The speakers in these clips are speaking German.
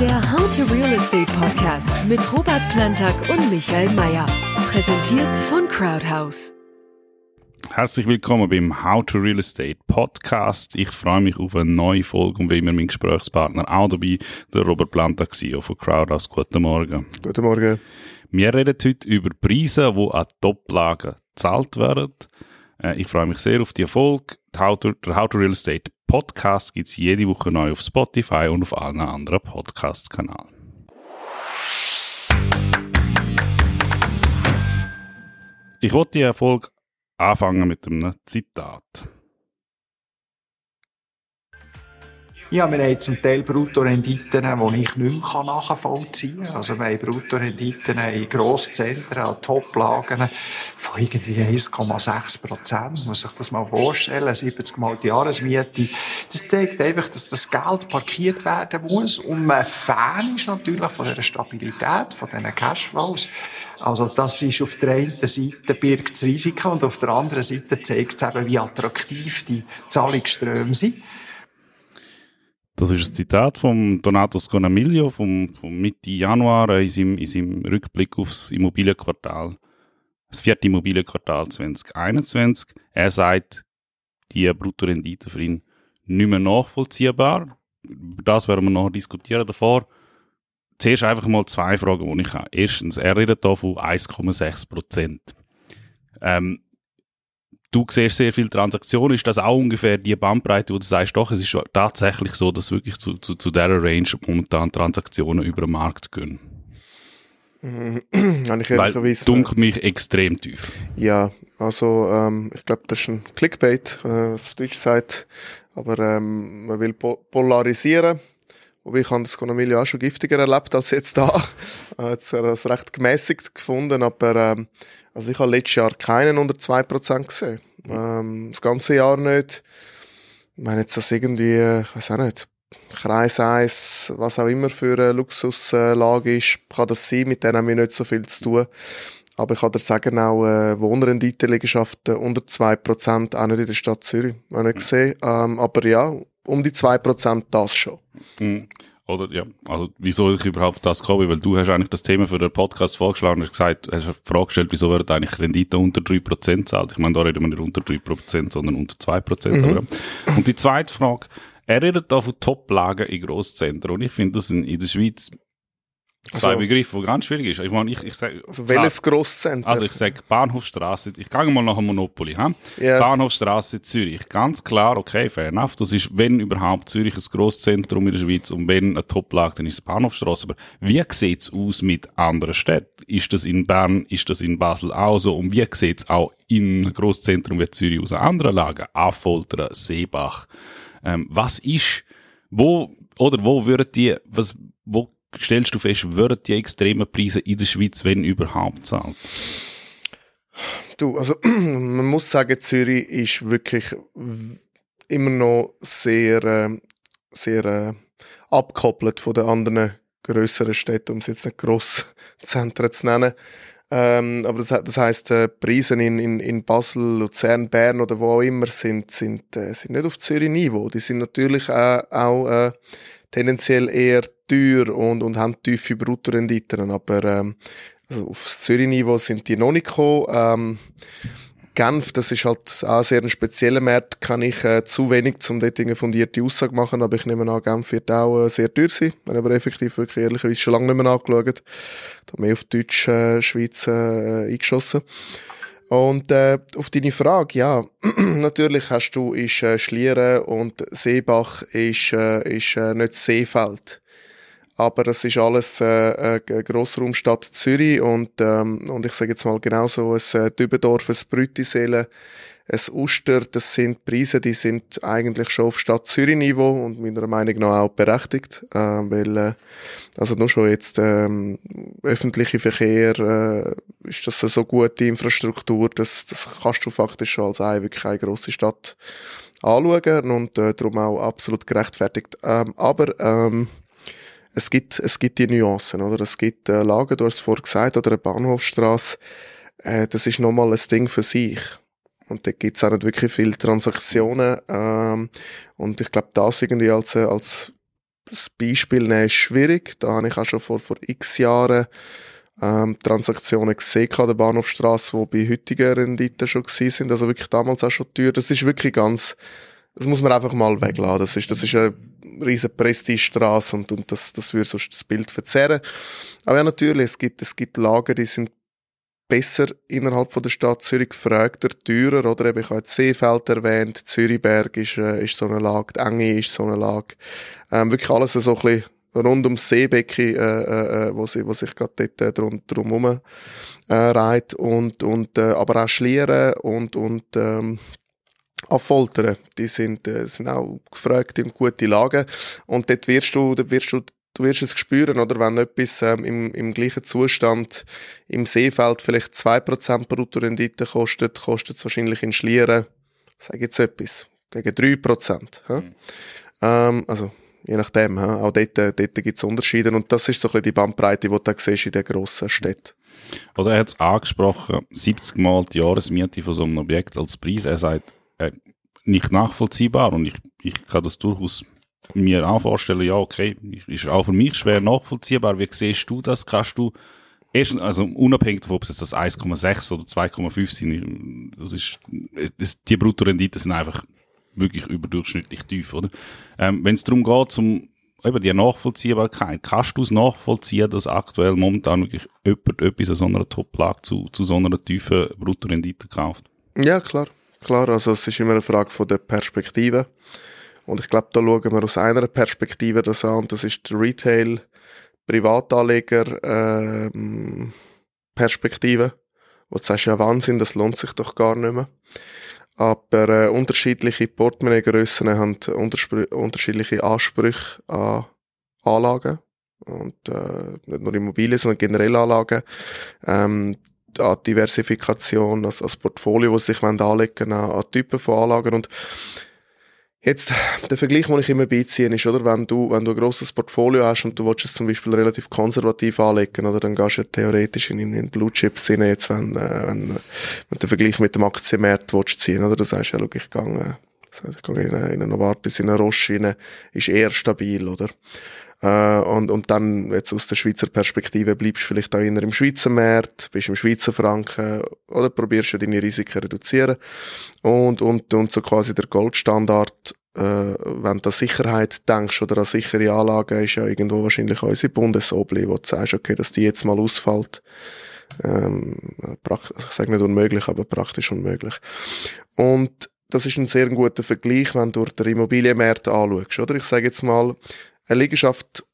Der How to Real Estate Podcast mit Robert Plantag und Michael Mayer. Präsentiert von Crowdhouse. Herzlich willkommen beim How to Real Estate Podcast. Ich freue mich auf eine neue Folge und wie immer mein Gesprächspartner auch dabei, der Robert Plantag, CEO von Crowdhouse. Guten Morgen. Guten Morgen. Wir reden heute über Preise, die an Top-Lagen gezahlt werden. Äh, ich freue mich sehr auf die Folge. Der How to Real Estate Podcast gibt es jede Woche neu auf Spotify und auf allen anderen Podcast-Kanälen. Ich wollte die Folge anfangen mit einem Zitat. Ja, wir haben zum Teil Bruttorenditen, die ich nicht mehr nachvollziehen kann. Also wir haben Bruttorenditen in Grosszentren, an Toplagen von irgendwie 1,6 Prozent. Muss sich das mal vorstellen. 70 Mal die Jahresmiete. Das zeigt einfach, dass das Geld parkiert werden muss. Und man Fan ist natürlich von der Stabilität, von diesen Cashflows. Also das ist auf der einen Seite birgt das Risiko und auf der anderen Seite zeigt es eben, wie attraktiv die Zahlungsströme sind. Das ist ein Zitat von Donato Sconamiglio vom, vom Mitte Januar in seinem, in seinem Rückblick aufs Immobilienquartal, das vierte Immobilienquartal 2021. Er sagt, die Bruttorendite für ihn nicht mehr nachvollziehbar. Das werden wir noch diskutieren davor. Zuerst einfach mal zwei Fragen, die ich habe. Erstens, er redet hier von 1,6 Prozent. Ähm, du siehst sehr viele Transaktionen, ist das auch ungefähr die Bandbreite, wo du sagst, doch, es ist tatsächlich so, dass wirklich zu, zu, zu dieser Range momentan Transaktionen über den Markt gehen? Mhm. ich Weil dunkelt mich extrem tief. Ja, also ähm, ich glaube, das ist ein Clickbait, äh, was auf Deutsch sagt, aber ähm, man will po polarisieren. Wobei ich habe das Conamilio auch schon giftiger erlebt als jetzt da. hat er es recht gemäßigt gefunden, aber ähm, also ich habe letztes Jahr keinen unter 2% gesehen. Ähm, das ganze Jahr nicht. Ich meine jetzt das irgendwie, ich weiß auch nicht, Kreis 1, was auch immer für eine Luxuslage ist, kann das sein, mit denen haben wir nicht so viel zu tun. Aber ich kann dir sagen, auch äh, Wohnrendite-Liegenschaften unter 2%, auch nicht in der Stadt Zürich, habe ich gesehen. Ähm, aber ja, um die 2% das schon. Mhm. Oder, ja, also, wieso ich überhaupt das komme, weil du hast eigentlich das Thema für den Podcast vorgeschlagen, hast gesagt, hast eine Frage gestellt, wieso wird eigentlich Rendite unter 3% zahlt? Ich meine, da reden wir nicht unter 3%, sondern unter 2%. Mhm. Und die zweite Frage, er redet da von Top-Lagen in Grosszentren und ich finde das in, in der Schweiz Zwei also, Begriffe, die ganz schwierig ist. Ich meine, ich, ich sage, also welches Grosszentrum? Also ich sage Bahnhofstraße, ich gehe mal nach Monopoly. He? Yeah. Bahnhofstraße Zürich. Ganz klar, okay, fair enough. Das ist, wenn überhaupt, Zürich ein Grosszentrum in der Schweiz und wenn eine Top-Lage, dann ist es Bahnhofstraße. Aber wie sieht es aus mit anderen Städten? Ist das in Bern, ist das in Basel auch so? Und wie sieht es auch in Grosszentrum wie Zürich aus anderen Lagen? Affoltern, Seebach. Ähm, was ist, wo, oder wo würden die, was, wo stellst du fest, würden die extremen Preise in der Schweiz, wenn überhaupt, zahlen? Du, also man muss sagen, Zürich ist wirklich immer noch sehr, äh, sehr äh, abgekoppelt von den anderen größeren Städten, um es jetzt nicht Grosszentren zu nennen. Ähm, aber das, das heißt, äh, Preise in, in, in Basel, Luzern, Bern oder wo auch immer sind, sind, äh, sind nicht auf Zürich-Niveau. Die sind natürlich äh, auch äh, tendenziell eher teuer und, und haben tiefe Bruttorenditen. Aber ähm, also aufs Zürich-Niveau sind die noch nicht gekommen. Ähm, Genf, das ist halt auch sehr ein spezieller Markt, kann ich äh, zu wenig, um dort eine fundierte Aussage machen, aber ich nehme an, Genf wird auch äh, sehr teuer sein, wenn aber effektiv wirklich ehrlicherweise schon lange nicht mehr angeschaut. Da mehr auf Deutsch, äh, Schweiz äh, eingeschossen. Und äh, auf deine Frage, ja, natürlich hast du ist äh, Schlieren und Seebach ist, äh, ist äh, nicht Seefeld. Aber es ist alles äh, eine Grossraumstadt Zürich und, ähm, und ich sage jetzt mal genauso ein äh, Dübendorf, ein Brütiselen, ein Uster, das sind Preise, die sind eigentlich schon auf Stadt Zürich-Niveau und meiner Meinung nach auch berechtigt, äh, weil äh, also nur schon jetzt ähm, öffentliche Verkehr äh, ist das eine so gute Infrastruktur, dass das kannst du faktisch schon als eine wirklich eine grosse Stadt anschauen und äh, darum auch absolut gerechtfertigt. Ähm, aber ähm, es gibt, es gibt die Nuancen, oder? Es gibt äh, Lagen, du hast es vorhin gesagt, oder eine Bahnhofstrasse, äh, das ist nochmal ein Ding für sich. Und da gibt's auch nicht wirklich viele Transaktionen. Ähm, und ich glaube, das irgendwie als, als das Beispiel nehmen ist schwierig. Da habe ich auch schon vor, vor x Jahren ähm, Transaktionen gesehen an der Bahnhofstrasse, die bei heutigen Renditen schon gewesen sind. Also wirklich damals auch schon teuer. Das ist wirklich ganz, das muss man einfach mal weglassen. Das ist, das ist eine riesen Prestigestraße und, und das, das würde sonst das Bild verzerren. Aber ja, natürlich, es gibt, es gibt Lagen, die sind besser innerhalb von der Stadt Zürich gefragter, teurer, oder eben, ich habe jetzt Seefeld erwähnt, Zürichberg ist, äh, ist so eine Lage, die Enge ist so eine Lage, ähm, wirklich alles so ein bisschen rund ums Seebecken, äh, äh, äh, wo, sie, wo sich gerade dort äh, drum, drumherum äh, reiht und, und äh, aber auch Schlieren und, und ähm, Affoltern, die sind, äh, sind auch gefragt und gute Lagen und dort wirst du, dort wirst du du wirst es spüren, oder? Wenn etwas ähm, im, im gleichen Zustand im Seefeld vielleicht 2% Bruttorendite kostet, kostet es wahrscheinlich in Schlieren, sage jetzt etwas, gegen 3%. Mhm. Ähm, also, je nachdem, ha? auch dort, dort gibt es Unterschiede und das ist so ein bisschen die Bandbreite, die du da siehst in den grossen Städten. Oder er hat es angesprochen, 70 Mal die Jahresmiete von so einem Objekt als Preis. Er sagt, äh, nicht nachvollziehbar und ich, ich kann das durchaus mir auch vorstellen, ja, okay, ist auch für mich schwer nachvollziehbar. Wie siehst du das? Kannst du erstens, also unabhängig davon, ob es jetzt das 1,6 oder 2,5 sind, das ist, das, die Bruttorenditen sind einfach wirklich überdurchschnittlich tief, oder? Ähm, Wenn es darum geht, zum eben die Nachvollziehbarkeit, kannst du es nachvollziehen, dass aktuell momentan wirklich jemand etwas an so einer Top-Lage zu, zu so einer tiefen Bruttorendite kauft? Ja, klar. Klar, also es ist immer eine Frage von der Perspektive. Und ich glaube, da schauen wir aus einer Perspektive das an, und das ist die Retail, Privatanleger, ähm, Perspektive. Wo du sagst, ja Wahnsinn, das lohnt sich doch gar nicht mehr. Aber äh, unterschiedliche Portemonnaie-Grössen haben unterschiedliche Ansprüche an Anlagen. Und äh, nicht nur Immobilien, sondern generell Anlagen. Ähm, an Diversifikation, als, als Portfolio, das sich anlegen an, an Typen von Anlagen. Und Jetzt, der Vergleich, den ich immer beiziehe, ist, oder, wenn du, wenn du ein grosses Portfolio hast und du willst es zum Beispiel relativ konservativ anlegen, oder, dann gehst du theoretisch in, in Blue Chips rein, jetzt, wenn, äh, wenn, wenn du den Vergleich mit dem Aktienmarkt willst ziehen, oder, du sagst, ja, schau, ich gehe, gehe in, eine, in eine Novartis, in eine Roche rein, ist eher stabil, oder? Äh, und, und dann, jetzt aus der Schweizer Perspektive, bleibst du vielleicht auch eher im Schweizer Markt, bist im Schweizer Franken, oder probierst du deine Risiken reduzieren. Und, und, und so quasi der Goldstandard, äh, wenn du an Sicherheit denkst oder an sichere Anlagen, ist ja irgendwo wahrscheinlich auch unsere Bundesobli, wo du sagst, okay, dass die jetzt mal ausfällt. Ähm, ich sage nicht unmöglich, aber praktisch unmöglich. Und das ist ein sehr guter Vergleich, wenn du den Immobilienmarkt anschaust, oder? Ich sage jetzt mal, eine Liegenschaft,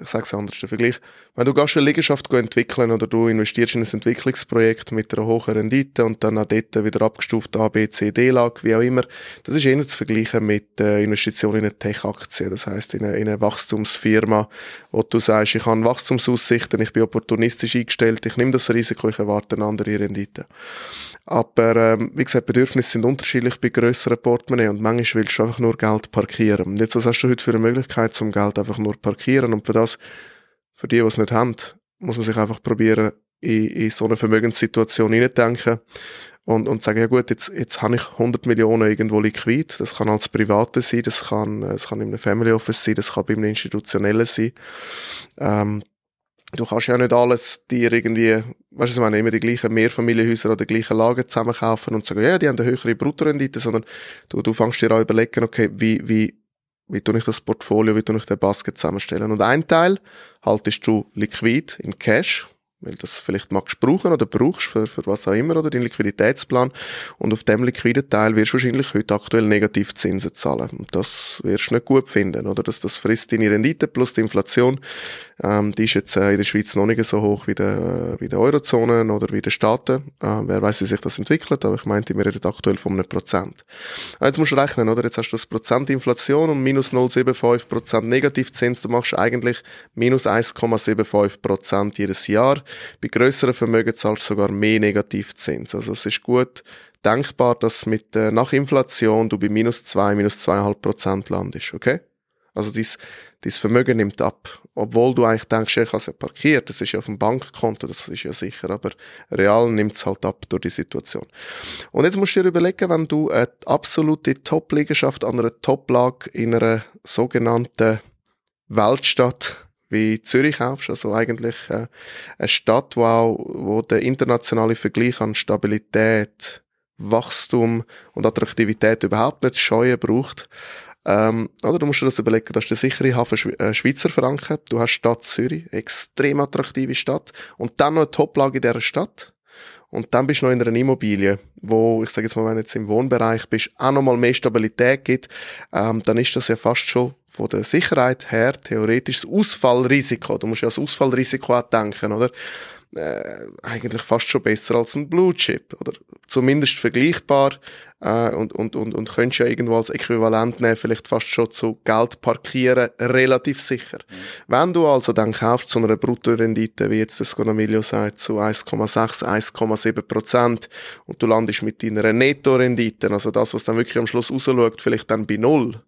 ich, sage es anders, der Vergleich, wenn du eine Liegenschaft entwickeln oder du investierst in ein Entwicklungsprojekt mit einer hohen Rendite und dann auch dort wieder abgestuft A, B, C, D-Lage, wie auch immer, das ist eher zu vergleichen mit äh, Investitionen in eine Tech-Aktie, das heißt in eine, in eine Wachstumsfirma, wo du sagst, ich habe Wachstumsaussichten, ich bin opportunistisch eingestellt, ich nehme das Risiko, ich erwarte eine andere Rendite. Aber ähm, wie gesagt, Bedürfnisse sind unterschiedlich bei grösseren Portemonnaie und manchmal willst du einfach nur Geld parkieren. Und jetzt, was hast du heute für eine Möglichkeit, zum Geld einfach nur parkieren? Und für das, für die, die es nicht haben, muss man sich einfach probieren, in, in so eine Vermögenssituation hineindenken und, und sagen, ja gut, jetzt, jetzt habe ich 100 Millionen irgendwo liquid. Das kann als Private sein, das kann, das kann in einem Family Office sein, das kann bei einem Institutionellen sein. Ähm, du kannst ja nicht alles dir irgendwie, weißt du, ich meine, immer die gleichen Mehrfamilienhäuser oder die gleichen Lagen zusammenkaufen und sagen, ja, die haben eine höhere Bruttorendite, sondern du, du fängst dir an überlegen, okay, wie, wie, wie tue ich das Portfolio, wie tue ich den Basket zusammenstellen. Und ein Teil haltest du liquid in Cash, weil das vielleicht magst brauchen oder brauchst für, für was auch immer, oder deinen Liquiditätsplan. Und auf dem liquiden Teil wirst du wahrscheinlich heute aktuell Negativzinsen zahlen. Und das wirst du nicht gut finden, oder? Das, das frisst deine Rendite plus die Inflation. Ähm, die ist jetzt äh, in der Schweiz noch nicht so hoch wie der, äh, wie der Eurozone oder wie der Staaten. Äh, wer weiß, wie sich das entwickelt, aber ich meinte, wir reden aktuell von einem Prozent. Äh, jetzt musst du rechnen, oder? Jetzt hast du das Prozent Inflation und minus 0,75 Prozent Negativzins. Du machst eigentlich minus 1,75 Prozent jedes Jahr. Bei grösseren Vermögen zahlst du sogar mehr Negativzins. Also es ist gut denkbar, dass mit äh, nach Inflation du bei minus 2, minus 2,5 Prozent landest, okay? Also dies, dies Vermögen nimmt ab. Obwohl du eigentlich denkst, ich habe es ja parkiert, das ist ja auf dem Bankkonto, das ist ja sicher, aber real nimmt es halt ab durch die Situation. Und jetzt musst du dir überlegen, wenn du eine absolute Top-Liegenschaft an einer Top-Lage in einer sogenannten Weltstadt wie Zürich kaufst, also eigentlich äh, eine Stadt, wo auch, wo der internationale Vergleich an Stabilität, Wachstum und Attraktivität überhaupt nicht scheuen braucht. Ähm, oder du musst dir das überlegen, du hast den sichere Hafen äh, Schweizer Franken, du hast Stadt Zürich, extrem attraktive Stadt, und dann noch eine Toplage in dieser Stadt. Und dann bist du noch in einer Immobilie, wo, ich sage jetzt mal, wenn du jetzt im Wohnbereich bist, auch nochmal mehr Stabilität gibt, ähm, dann ist das ja fast schon von der Sicherheit her theoretisch das Ausfallrisiko. Du musst ja das Ausfallrisiko auch denken, oder? Äh, eigentlich fast schon besser als ein Blue Chip, oder zumindest vergleichbar äh, und, und, und, und könntest ja irgendwo als Äquivalent nehmen, vielleicht fast schon zu Geld parkieren, relativ sicher. Mhm. Wenn du also dann kaufst zu einer Bruttorendite, wie jetzt das Sconamilio sagt, zu 1,6, 1,7 Prozent und du landest mit deiner Netto-Rendite, also das, was dann wirklich am Schluss rausschaut, vielleicht dann bei Null,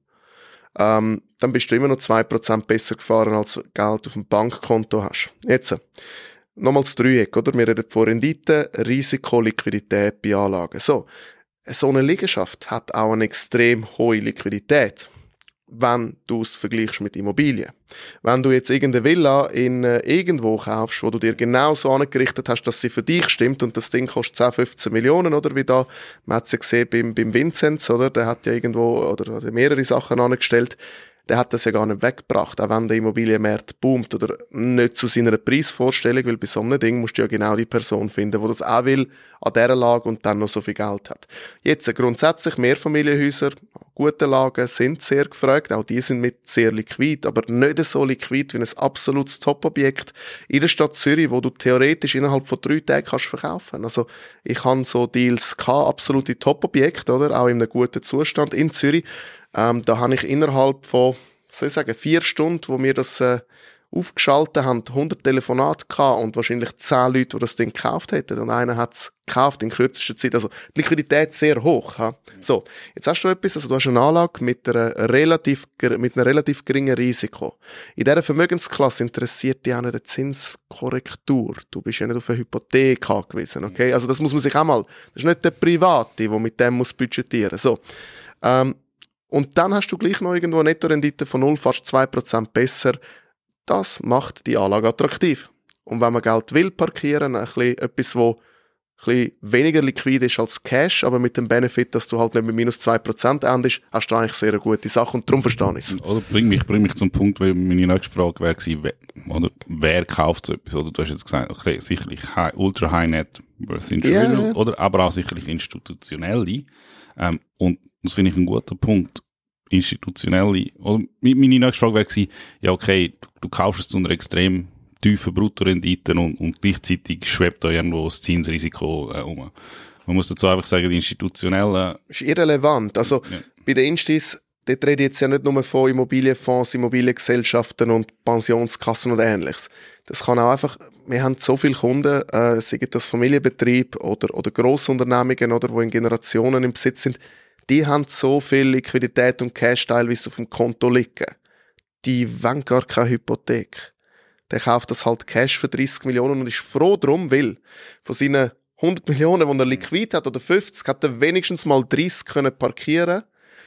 ähm, dann bist du immer noch 2% besser gefahren, als Geld auf dem Bankkonto hast. Jetzt, nochmals Dreieck, oder? Wir reden von Rendite, Risiko, Liquidität bei Anlagen. So, so eine Liegenschaft hat auch eine extrem hohe Liquidität, wenn du es vergleichst mit Immobilien. Wenn du jetzt irgendeine Villa in äh, irgendwo kaufst, wo du dir genau so angerichtet hast, dass sie für dich stimmt und das Ding kostet 10, 15 Millionen, oder wie da, man hat es ja gesehen beim, beim Vinzenz, oder, der hat ja irgendwo, oder, oder mehrere Sachen angestellt, der hat das ja gar nicht weggebracht, auch wenn der Immobilienmarkt boomt oder nicht zu seiner Preisvorstellung, weil bei so einem Ding musst du ja genau die Person finden, die das auch will, an dieser Lage und dann noch so viel Geld hat. Jetzt grundsätzlich Mehrfamilienhäuser, gute Lagen sind sehr gefragt, auch die sind mit sehr liquid, aber nicht so liquid wie ein absolutes Top-Objekt in der Stadt Zürich, wo du theoretisch innerhalb von drei Tagen kannst verkaufen. Also ich habe so Deals gehabt, absolute Top-Objekte, oder? Auch in einem guten Zustand in Zürich, ähm, da habe ich innerhalb von, soll ich sagen, vier Stunden, wo wir das äh, aufgeschaltet haben, 100 Telefonate gehabt und wahrscheinlich 10 Leute, die das Ding gekauft hätten. Und einer hat es gekauft in kürzester Zeit. Also die Liquidität sehr hoch. Ha? So, jetzt hast du etwas, also du hast eine Anlage mit, einer relativ, mit einem relativ geringen Risiko. In dieser Vermögensklasse interessiert dich auch nicht eine Zinskorrektur. Du bist ja nicht auf eine Hypothek angewiesen. Okay? Also das muss man sich auch mal, das ist nicht der Private, der mit dem muss budgetieren. So, ähm, und dann hast du gleich noch irgendwo eine Nettorendite von 0, fast 2% besser. Das macht die Anlage attraktiv. Und wenn man Geld will parkieren, ein bisschen etwas, wo ein weniger liquid ist als Cash, aber mit dem Benefit, dass du halt nicht mit minus 2% endest, hast du eigentlich sehr eine gute Sache und darum verstehe ich es. Oder bring mich, bring mich zum Punkt, weil meine nächste Frage wäre wer, oder wer kauft so etwas? Oder du hast jetzt gesagt, okay, sicherlich high, ultra high net versus yeah. oder aber auch sicherlich institutionelle. Ähm, und das finde ich ein guter Punkt. Institutionelle, oder meine nächste Frage wäre gewesen, ja okay, du, du kaufst es zu einer extrem tiefen Bruttorendite und, und gleichzeitig schwebt da irgendwo das Zinsrisiko äh, um. Man muss dazu einfach sagen, die institutionellen... ist irrelevant. Also ja. bei den Instis, dort rede ich jetzt ja nicht nur von Immobilienfonds, Immobiliengesellschaften und Pensionskassen und ähnliches. Das kann auch einfach, wir haben so viele Kunden, äh, sei das Familienbetrieb oder, oder Grossunternehmungen oder wo in Generationen im Besitz sind, die haben so viel Liquidität und Cash teilweise auf dem Konto liegen. Die wollen gar keine Hypothek. Der kauft das halt Cash für 30 Millionen und ist froh drum, weil von seinen 100 Millionen, die er liquid hat, oder 50, hat er wenigstens mal 30 können parkieren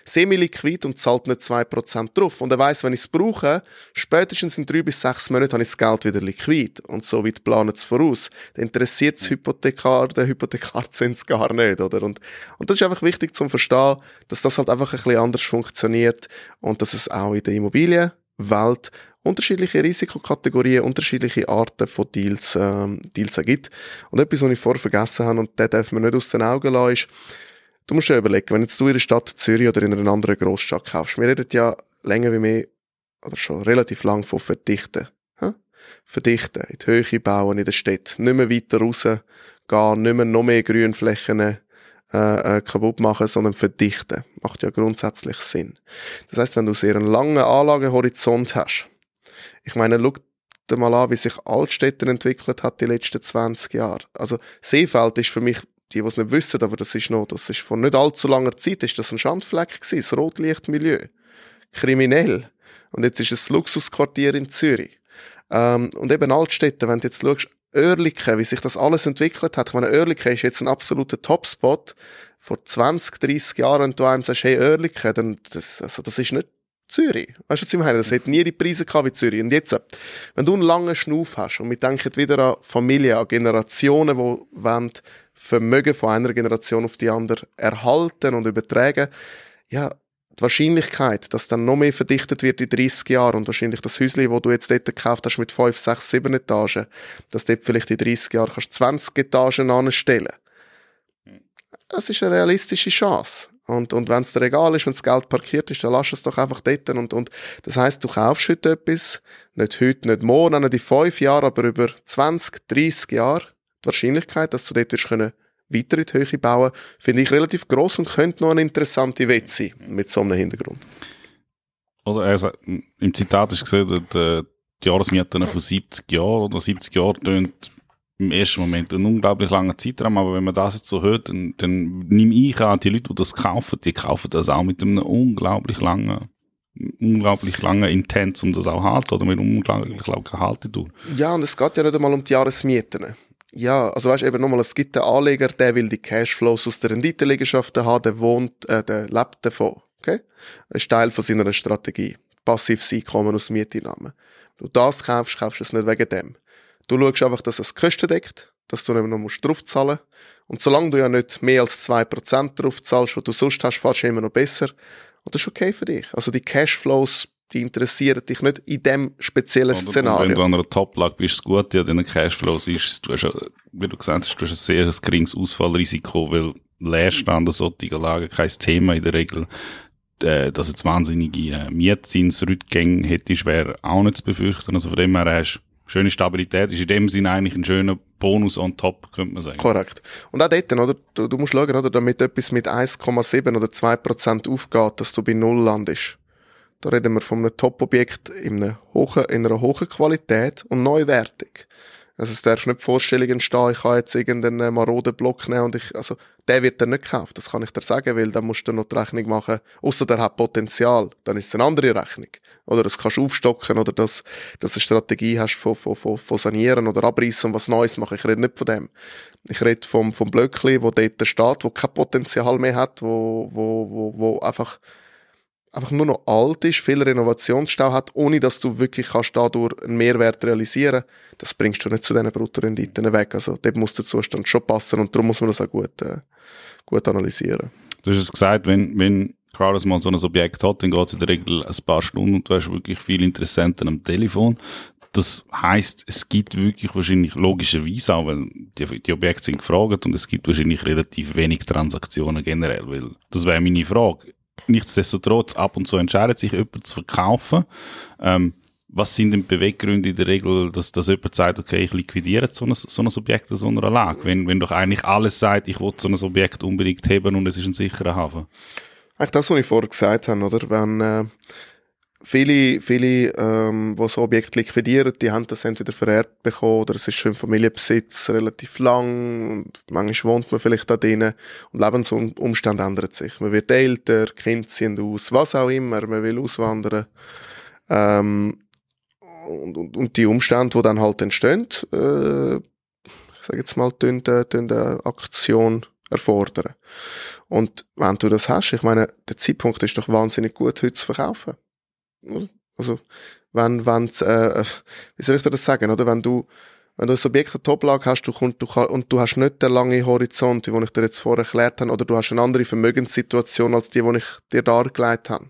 semi-liquid und zahlt nicht 2% drauf. Und er weiß, wenn ich es brauche, spätestens in drei bis sechs Monaten habe ich das Geld wieder liquid. Und so weit planen es voraus. Dann interessiert es Hypothekar, den Hypothekarzins gar nicht, oder? Und, und das ist einfach wichtig zum Verstehen, dass das halt einfach ein bisschen anders funktioniert und dass es auch in der Immobilienwelt unterschiedliche Risikokategorien, unterschiedliche Arten von Deals, ähm, Deals gibt. Und etwas, was ich vorher vergessen habe, und das darf man nicht aus den Augen lassen, ist, Du musst dir überlegen, wenn jetzt du in der Stadt Zürich oder in einer anderen Großstadt kaufst, wir reden ja länger wie mehr, oder schon relativ lang von Verdichten. Hm? Verdichten, in die Höhe bauen in der Stadt, nicht mehr weiter raus gehen, nicht mehr noch mehr Grünflächen äh, äh, kaputt machen, sondern verdichten. Macht ja grundsätzlich Sinn. Das heißt, wenn du sehr einen langen Anlagehorizont hast, ich meine, schau dir mal an, wie sich Altstädte entwickelt hat die letzten 20 Jahre. Also Seefeld ist für mich die, die es nicht wissen, aber das ist noch, das ist vor nicht allzu langer Zeit, ist das ein Schandfleck gewesen, das Rotlichtmilieu. Kriminell. Und jetzt ist es das Luxusquartier in Zürich. Ähm, und eben Altstädte, wenn du jetzt schaust, Oerlikon, wie sich das alles entwickelt hat. Ich meine, Oerlikon ist jetzt ein absoluter Topspot. Vor 20, 30 Jahren, wenn du einem sagst, hey, Oerlikon, dann, das, also, das ist nicht Zürich. Weißt du, was ich meine? Das hätte nie die Preise gehabt wie Zürich. Und jetzt, wenn du einen langen Schnuff hast und wir denken wieder an Familien, an Generationen, die wollen Vermögen von einer Generation auf die andere erhalten und übertragen, ja, die Wahrscheinlichkeit, dass dann noch mehr verdichtet wird in 30 Jahren und wahrscheinlich das Häuschen, wo du jetzt dort gekauft hast mit 5, 6, 7 Etagen, dass dort vielleicht in 30 Jahren kannst 20 Etagen anstellen. Das ist eine realistische Chance. Und, und wenn es dir egal ist, wenn das Geld parkiert ist, dann lass es doch einfach dort. Und, und das heißt, du kaufst heute etwas, nicht heute, nicht morgen, nicht in fünf Jahren, aber über 20, 30 Jahre. Die Wahrscheinlichkeit, dass du dort wirst können weiter in die Höhe bauen, finde ich relativ groß und könnte noch eine interessante Wette sein mit so einem Hintergrund. Oder also, im Zitat ist gesehen, die, die Jahresmieten von 70 Jahren oder 70 Jahren tönt im ersten Moment ein unglaublich langer Zeitraum, aber wenn man das jetzt so hört, dann, dann nehme ich an, die Leute, die das kaufen, die kaufen das auch mit einem unglaublich langen unglaublich lange Intens, um das auch halten, oder mit unglaublich langen Haltedauer. Ja, und es geht ja nicht einmal um die Jahresmieten. Ja, also weißt du, eben nochmal, es gibt einen Anleger, der will die Cashflows aus der Renditeliegenschaften haben, der wohnt, äh, der lebt davon, okay? Das ist Teil von seiner Strategie. Passives Einkommen aus Mieteinnahmen. Du das kaufst, kaufst du es nicht wegen dem. Du schaust einfach, dass es Kosten deckt, dass du nicht noch musst draufzahlen Und solange du ja nicht mehr als 2% drauf zahlst, was du sonst hast, fahrst du immer noch besser. Und das ist okay für dich. Also die Cashflows die interessieren dich nicht in dem speziellen Oder Szenario. Wenn du an einer Top-Lage bist, das Gute an diesen Cashflows ist, du hast, wie du gesagt hast, du hast ein sehr geringes Ausfallrisiko, weil Leerstand an solchen Lagen kein Thema in der Regel. Äh, dass jetzt wahnsinnige äh, Mietzinsrückgänge hättest, wäre auch nicht zu befürchten. Also von dem her hast schöne Stabilität. Ist in dem Sinne eigentlich ein schöner Bonus on top, könnte man sagen. Korrekt. Und auch dort, oder? Du, du musst schauen, oder? Damit etwas mit 1,7 oder 2 Prozent aufgeht, dass du bei Null landest. Da reden wir von einem Top-Objekt in, einer hohen, in einer hohen Qualität und Neuwertung. Also es darf nicht Vorstellungen entstehen, ich kann jetzt irgendeinen maroden Block nehmen und ich, also der wird dann nicht gekauft, das kann ich dir sagen, weil dann musst du noch die Rechnung machen, außer der hat Potenzial, dann ist es eine andere Rechnung. Oder das kannst aufstocken oder dass, dass eine Strategie hast von, von, von, von sanieren oder abreißen und was Neues machen. Ich rede nicht von dem. Ich rede vom, vom Blöckli, wo dort steht, wo kein Potenzial mehr hat, wo, wo, wo, wo einfach einfach nur noch alt ist, viel Renovationsstau hat, ohne dass du wirklich kannst dadurch einen Mehrwert realisieren das bringst du nicht zu diesen Bruttorenditen weg. Also dort muss der Zustand schon passen und darum muss man das auch gut, äh, gut analysieren. Du hast es gesagt, wenn, wenn Crowders mal so ein Objekt hat, dann geht es in der Regel ein paar Stunden und du hast wirklich viele Interessenten am Telefon. Das heißt, es gibt wirklich wahrscheinlich logischerweise auch, weil die, die Objekte sind gefragt und es gibt wahrscheinlich relativ wenig Transaktionen generell, weil das wäre meine Frage nichtsdestotrotz ab und zu entscheidet sich jemand zu verkaufen. Ähm, was sind denn Beweggründe in der Regel, dass, dass jemand sagt, okay, ich liquidiere so ein, so ein Objekt so einer Lage, wenn, wenn doch eigentlich alles sagt, ich will so ein Objekt unbedingt heben und es ist ein sicherer Hafen? Eigentlich das, was ich vorher gesagt habe, oder? Wenn, äh, Viele, viele, ähm, die so Objekte liquidieren, die haben das entweder vererbt bekommen oder es ist schon im Familienbesitz relativ lang. Manchmal wohnt man vielleicht da drinnen und Lebensumstände ändern sich. Man wird älter, Kinder ziehen aus, was auch immer, man will auswandern. Ähm, und, und, und die Umstände, die dann halt entstehen, äh, ich sage jetzt mal, tun, tun eine Aktion erfordern. Und wenn du das hast, ich meine, der Zeitpunkt ist doch wahnsinnig gut, heute zu verkaufen. Also, wenn, wenn, äh, wie soll ich dir das sagen, oder? Wenn du, wenn du ein Objekt eine Toplage hast du, und, du, und du hast nicht den langen Horizont, den ich dir jetzt vorher erklärt habe, oder du hast eine andere Vermögenssituation als die, die ich dir dargelegt habe.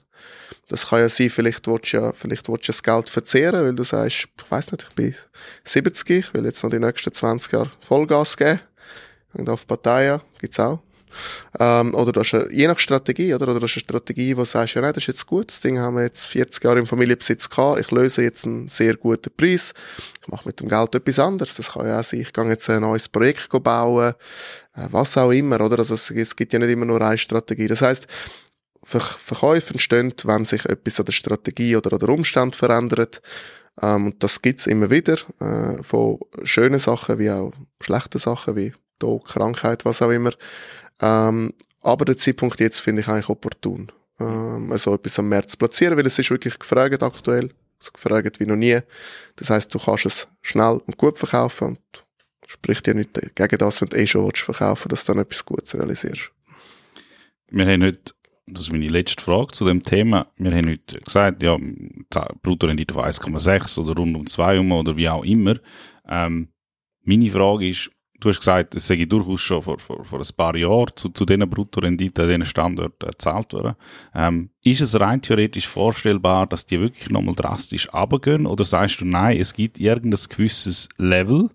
Das kann ja sein, vielleicht willst du ja, vielleicht willst du das Geld verzehren, weil du sagst, ich weiß nicht, ich bin 70, ich will jetzt noch die nächsten 20 Jahre Vollgas geben. Und auf Partei gibt's auch. Ähm, oder du hast eine, je nach Strategie, oder? Oder du hast eine Strategie, wo du sagst, ja, nein, das ist jetzt gut, das Ding haben wir jetzt 40 Jahre im Familienbesitz gehabt, ich löse jetzt einen sehr guten Preis, ich mache mit dem Geld etwas anderes, das kann ja auch sein, ich gehe jetzt ein neues Projekt bauen, äh, was auch immer, oder? Also es, es gibt ja nicht immer nur eine Strategie. Das heißt, Ver Verkäufe entstehen, wenn sich etwas an der Strategie oder an der Umstand verändert. Ähm, und das gibt's immer wieder, äh, von schönen Sachen wie auch schlechten Sachen wie Tod, Krankheit, was auch immer. Ähm, aber der Zeitpunkt jetzt finde ich eigentlich opportun, ähm, so etwas am März platzieren, weil es ist wirklich gefragt aktuell, so gefragt wie noch nie. Das heißt, du kannst es schnell und gut verkaufen und spricht dir nicht gegen das, wenn du eh schon willst verkaufen, dass du dann etwas Gutes realisierst. Wir haben heute das ist meine letzte Frage zu dem Thema. Wir haben heute gesagt, ja, Bruttorendite von 1,6 oder rund um 2 oder wie auch immer. Ähm, meine Frage ist, du hast gesagt, es sei durchaus schon vor, vor, vor ein paar Jahren zu, zu diesen Bruttorenditen an diesen Standorten gezahlt worden. Ähm, ist es rein theoretisch vorstellbar, dass die wirklich nochmal drastisch runtergehen? Oder sagst du, nein, es gibt irgendein gewisses Level,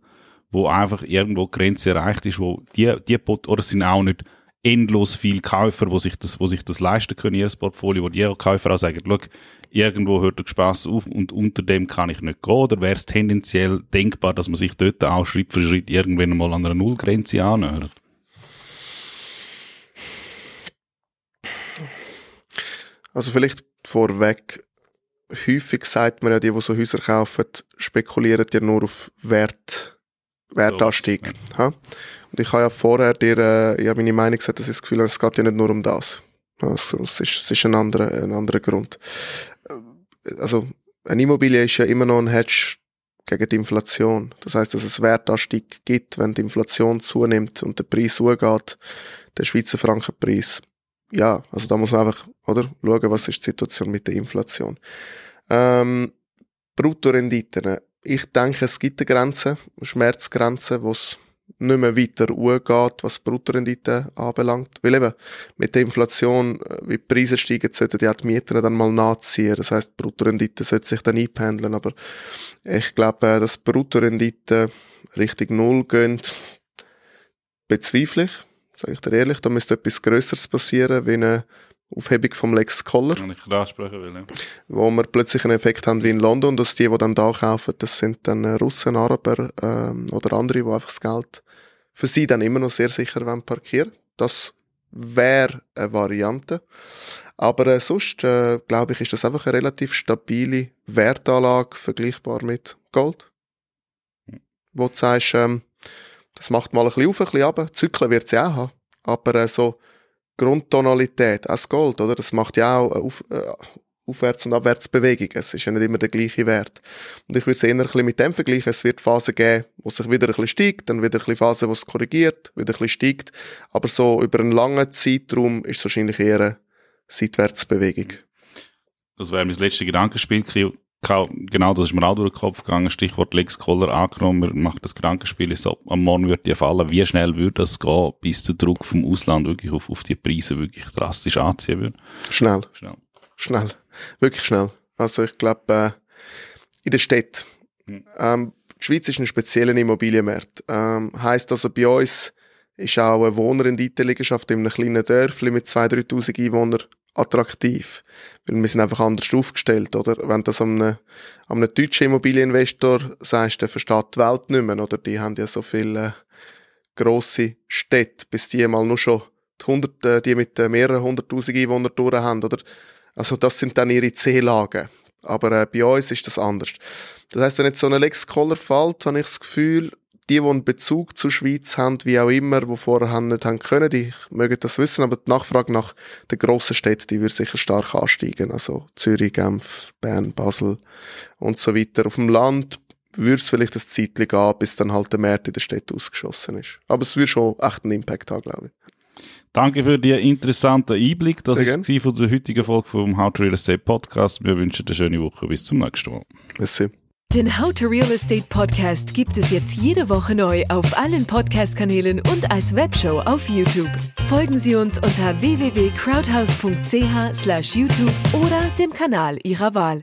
wo einfach irgendwo Grenze erreicht ist, wo die, die oder es sind auch nicht endlos viele Käufer, wo sich das, wo sich das leisten können, ihr Portfolio, wo die Käufer auch sagen, schau, irgendwo hört der Spaß auf und unter dem kann ich nicht gehen, oder wäre es tendenziell denkbar, dass man sich dort auch Schritt für Schritt irgendwann mal an einer Nullgrenze annähert? Also vielleicht vorweg, häufig sagt man ja, die, die so Häuser kaufen, spekulieren ja nur auf Wert, Wertanstieg. So, ja. Ich habe ja vorher dir, äh, ja, meine Meinung gesagt, dass ich das Gefühl habe, es geht ja nicht nur um das. Also, es ist, es ist ein anderer, ein anderer Grund. Äh, also, eine Immobilie ist ja immer noch ein Hedge gegen die Inflation. Das heißt, dass es Wertanstieg gibt, wenn die Inflation zunimmt und der Preis zugeht, der Schweizer Frankenpreis. Ja, also da muss man einfach, oder, schauen, was ist die Situation mit der Inflation. Ähm, Bruttorenditen. Ich denke, es gibt eine Grenze, eine Schmerzgrenze, wo es nicht mehr weiter hochgeht, was Bruttorendite anbelangt. Weil eben mit der Inflation, äh, wie die Preise steigen, sollten die, auch die Mieten dann mal nachziehen. Das heisst, die Bruttorendite sollte sich dann einpendeln. Aber ich glaube, äh, dass Bruttorendite Richtung Null gehen, bezweifle ich. Sage ich dir ehrlich, da müsste etwas Größeres passieren, wie eine Aufhebung vom Lex Collar. Wenn ich ansprechen will, ja. Wo wir plötzlich einen Effekt haben wie in London, dass die, die dann da kaufen, das sind dann äh, Russen, Araber ähm, oder andere, die einfach das Geld für sie dann immer noch sehr sicher wollen parkieren. Das wäre eine Variante. Aber äh, sonst, äh, glaube ich, ist das einfach eine relativ stabile Wertanlage, vergleichbar mit Gold. Hm. Wo du sagst, ähm, das macht mal ein bisschen auf, ein bisschen runter. Zyklen wird sie auch haben. Aber äh, so Grundtonalität, auch das Gold, oder? Das macht ja auch auf, äh, Aufwärts- und Abwärtsbewegungen. Es ist ja nicht immer der gleiche Wert. Und ich würde es eher ein bisschen mit dem vergleichen. Es wird Phasen geben, wo es sich wieder ein bisschen steigt, dann wieder ein bisschen Phasen, wo es korrigiert, wieder ein bisschen steigt. Aber so über einen langen Zeitraum ist es wahrscheinlich eher eine Seitwärtsbewegung. Das wäre mein letztes Gedankenspiel genau, das ist mir auch durch den Kopf gegangen. Stichwort Lex Collar angenommen, man macht das Gedankenspiel so, am Morgen wird die fallen. Wie schnell würde das gehen, bis der Druck vom Ausland wirklich auf, auf die Preise wirklich drastisch anziehen würde? Schnell. Schnell. Schnell. Wirklich schnell. Also ich glaube, äh, in der Stadt. Hm. Ähm, die Schweiz ist ein spezieller Immobilienmarkt. Ähm, heisst also bei uns ist auch eine Wohnrendite-Liegenschaft in einem kleinen Dörfli mit 2'000, 3'000 Einwohnern attraktiv. Weil wir sind einfach anders aufgestellt, oder? Wenn das einem, einem, deutschen Immobilieninvestor sagst, der versteht die Welt nicht mehr, oder? Die haben ja so viele äh, grosse Städte, bis die mal nur schon die, hundert, äh, die mit äh, mehreren hunderttausend Einwohnern durch haben, oder? Also das sind dann ihre C-Lagen. Aber äh, bei uns ist das anders. Das heißt, wenn jetzt so ein Lex Collar fällt, habe ich das Gefühl, die, die einen Bezug zur Schweiz haben, wie auch immer, die vorher nicht haben können, die mögen das wissen, aber die Nachfrage nach den grossen Städten, die wird sicher stark ansteigen. Also Zürich, Genf, Bern, Basel und so weiter. Auf dem Land würde es vielleicht ein Zeitchen gehen, bis dann halt der Markt in der Stadt ausgeschossen ist. Aber es würde schon echt einen Impact haben, glaube ich. Danke für den interessanten Einblick. Das war von der heutigen Folge vom How to Real Estate Podcast. Wir wünschen eine schöne Woche. Bis zum nächsten Mal. Merci. Den How to Real Estate Podcast gibt es jetzt jede Woche neu auf allen Podcast-Kanälen und als Webshow auf YouTube. Folgen Sie uns unter www.crowdhouse.ch/youtube oder dem Kanal Ihrer Wahl.